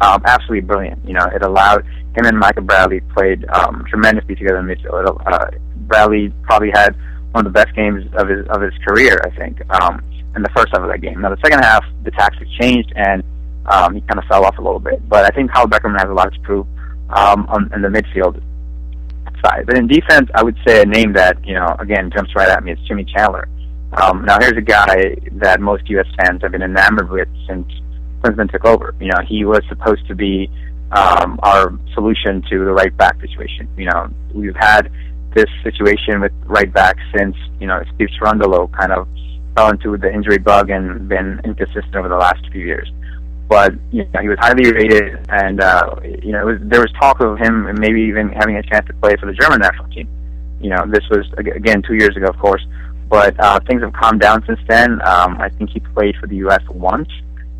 um, absolutely brilliant. You know, it allowed him and Michael Bradley played um, tremendously together in midfield. Uh, Bradley probably had one of the best games of his of his career, I think. Um, in the first half of that game. Now, the second half, the tactics changed and um, he kind of fell off a little bit. But I think Kyle Beckerman has a lot to prove um, on, in the midfield side. But in defense, I would say a name that, you know, again, jumps right at me is Timmy Chandler. Um, now, here's a guy that most U.S. fans have been enamored with since Klinsmann took over. You know, he was supposed to be um, our solution to the right back situation. You know, we've had this situation with right back since, you know, Steve Cherundolo kind of fell into the injury bug and been inconsistent over the last few years. But you know, he was highly rated, and uh, you know, was, there was talk of him maybe even having a chance to play for the German national team. You know, this was again two years ago, of course, but uh, things have calmed down since then. Um, I think he played for the U.S. once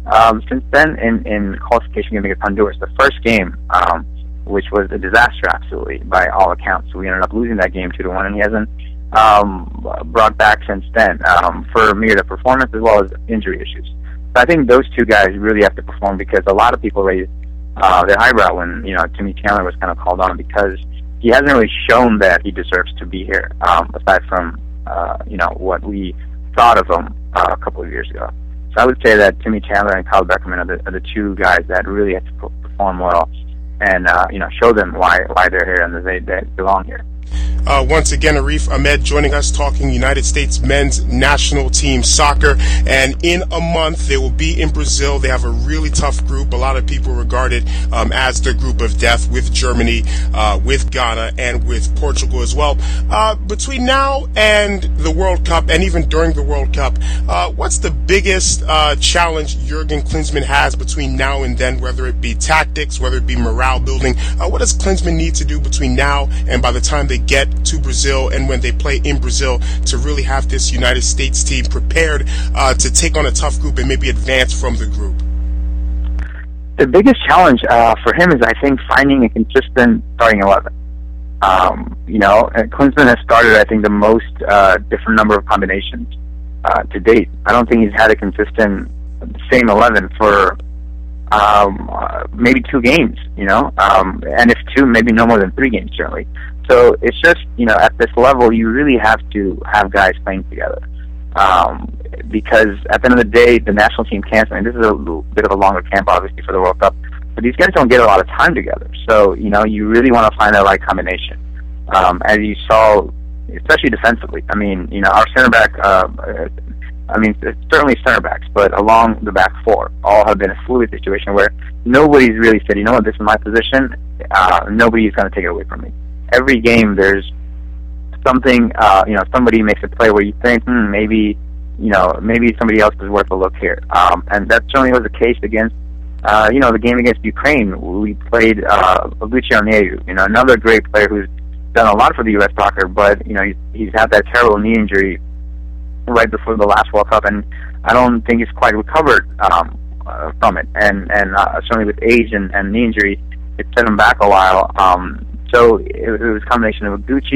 um, since then in in qualification game against Honduras, the first game, um, which was a disaster, absolutely by all accounts. So we ended up losing that game two to one, and he hasn't um, brought back since then um, for myriad of performance as well as injury issues. So I think those two guys really have to perform because a lot of people raised uh, their eyebrow when you know Timmy Chandler was kind of called on because he hasn't really shown that he deserves to be here. Um, aside from uh, you know what we thought of him uh, a couple of years ago. So I would say that Timmy Chandler and Kyle Beckerman are the, are the two guys that really have to perform well and uh, you know show them why why they're here and that they, they belong here. Uh, once again, Arif Ahmed joining us talking United States men's national team soccer. And in a month, they will be in Brazil. They have a really tough group. A lot of people regard it um, as the group of death with Germany, uh, with Ghana, and with Portugal as well. Uh, between now and the World Cup, and even during the World Cup, uh, what's the biggest uh, challenge Jurgen Klinsmann has between now and then, whether it be tactics, whether it be morale building? Uh, what does Klinsmann need to do between now and by the time they get to Brazil and when they play in Brazil to really have this United States team prepared uh, to take on a tough group and maybe advance from the group? The biggest challenge uh, for him is, I think, finding a consistent starting eleven. Um, you know, Klinsmann has started, I think, the most uh, different number of combinations uh, to date. I don't think he's had a consistent same eleven for um, uh, maybe two games, you know, um, and if two, maybe no more than three games, certainly. So it's just, you know, at this level, you really have to have guys playing together. Um, because at the end of the day, the national team camps, I mean, this is a bit of a longer camp, obviously, for the World Cup, but these guys don't get a lot of time together. So, you know, you really want to find that right combination. Um, as you saw, especially defensively, I mean, you know, our center back, uh, I mean, certainly center backs, but along the back four, all have been a fluid situation where nobody's really said, you know what, this is my position. Uh, nobody's going to take it away from me. Every game, there's something, uh, you know, somebody makes a play where you think, hmm, maybe, you know, maybe somebody else is worth a look here. Um, and that certainly was the case against, uh, you know, the game against Ukraine. We played uh, Luciano Onyewu, you know, another great player who's done a lot for the U.S. soccer, but you know, he's, he's had that terrible knee injury right before the last World Cup, and I don't think he's quite recovered um, uh, from it. And and uh, certainly with age and, and knee injury, it set him back a while. Um, so it, it was a combination of Gooch,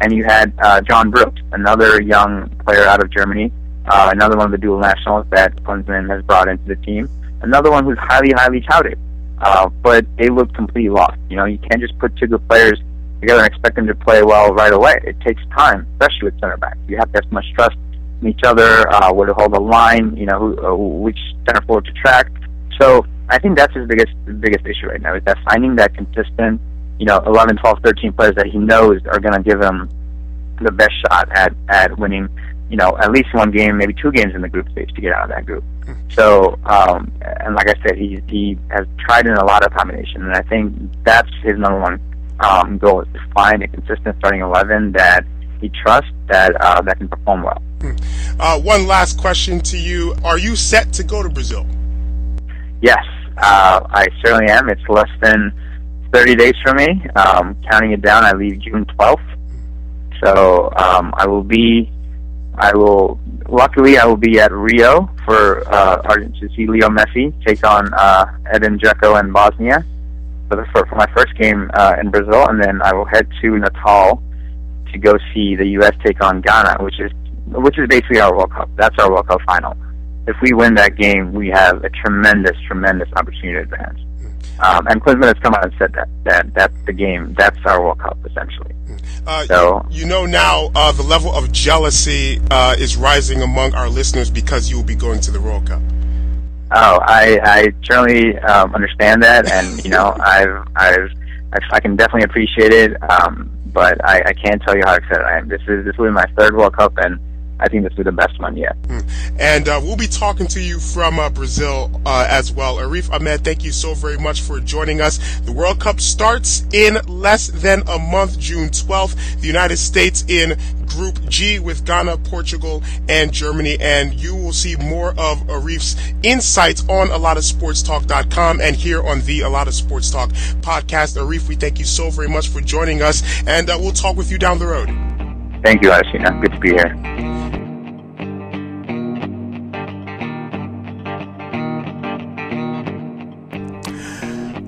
and you had uh, John Brooks, another young player out of Germany, uh, another one of the dual nationals that Klinsmann has brought into the team, another one who's highly, highly touted. Uh, but they look completely lost. You know, you can't just put two good players together and expect them to play well right away. It takes time, especially with center backs. You have to have much trust in each other, uh, where to hold the line, you know, who, uh, which center forward to track. So I think that's his biggest biggest issue right now is that finding that consistent, you know, 11, 12, 13 players that he knows are going to give him the best shot at at winning, you know, at least one game, maybe two games in the group stage to get out of that group. So, um, and like I said, he he has tried in a lot of combinations, and I think that's his number one um, goal is to find a consistent starting 11 that he trusts that uh, that can perform well. Hmm. Uh, one last question to you: Are you set to go to Brazil? Yes, uh, I certainly am. It's less than 30 days for me. Um, counting it down, I leave June 12th. So um, I will be. I will. Luckily, I will be at Rio for uh, to see Leo Messi take on uh, Edin Dzeko and Bosnia for, the, for, for my first game uh, in Brazil, and then I will head to Natal to go see the U.S. take on Ghana, which is which is basically our World Cup. That's our World Cup final. If we win that game, we have a tremendous, tremendous opportunity to advance. Um, and Klinsmann has come out and said that that that's the game. That's our World Cup essentially. Uh, so you know now uh, the level of jealousy uh, is rising among our listeners because you will be going to the World Cup. Oh, I I certainly um, understand that, and you know I've I've I can definitely appreciate it. Um, but I, I can't tell you how excited I am. This is this will be my third World Cup, and I think this be the best one yet. Hmm. And uh, we'll be talking to you from uh, Brazil uh, as well. Arif Ahmed, thank you so very much for joining us. The World Cup starts in less than a month, June 12th. The United States in Group G with Ghana, Portugal, and Germany. And you will see more of Arif's insights on a lot of sports ALottaSportsTalk.com and here on the A Lot of Sports Talk podcast. Arif, we thank you so very much for joining us, and uh, we'll talk with you down the road. Thank you, Adesina. Good to be here.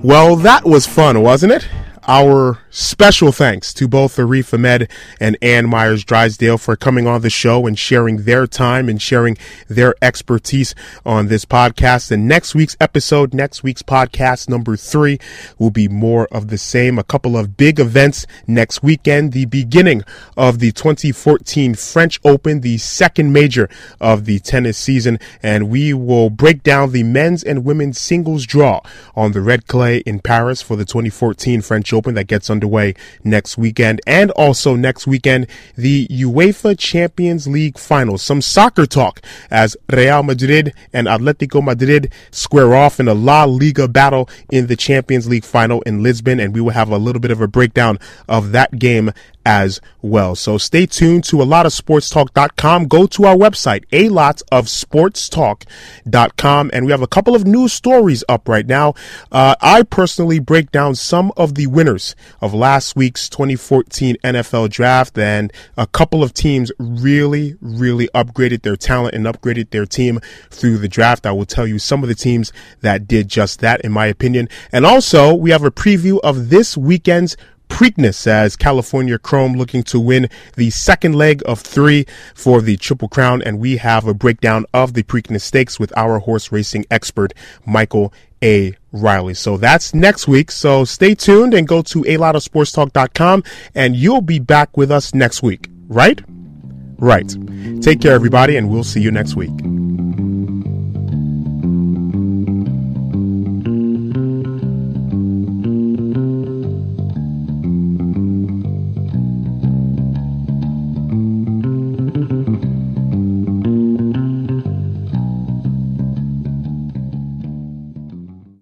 Well, that was fun, wasn't it? Our special thanks to both Arif Ahmed and Ann Meyers Drysdale for coming on the show and sharing their time and sharing their expertise on this podcast. And next week's episode, next week's podcast number three will be more of the same. A couple of big events next weekend, the beginning of the 2014 French Open, the second major of the tennis season. And we will break down the men's and women's singles draw on the red clay in Paris for the 2014 French Open that gets underway underway next weekend. And also next weekend, the UEFA Champions League final. Some soccer talk as Real Madrid and Atletico Madrid square off in a La Liga battle in the Champions League final in Lisbon. And we will have a little bit of a breakdown of that game as well. So stay tuned to a lot of sportstalk.com. Go to our website, a lot of sportstalk.com. And we have a couple of news stories up right now. Uh, I personally break down some of the winners of last week's 2014 NFL draft and a couple of teams really, really upgraded their talent and upgraded their team through the draft. I will tell you some of the teams that did just that, in my opinion. And also we have a preview of this weekend's Preakness as California Chrome looking to win the second leg of three for the Triple Crown. And we have a breakdown of the Preakness Stakes with our horse racing expert, Michael A. Riley. So that's next week. So stay tuned and go to a lot of sportstalk.com and you'll be back with us next week, right? Right. Take care, everybody, and we'll see you next week.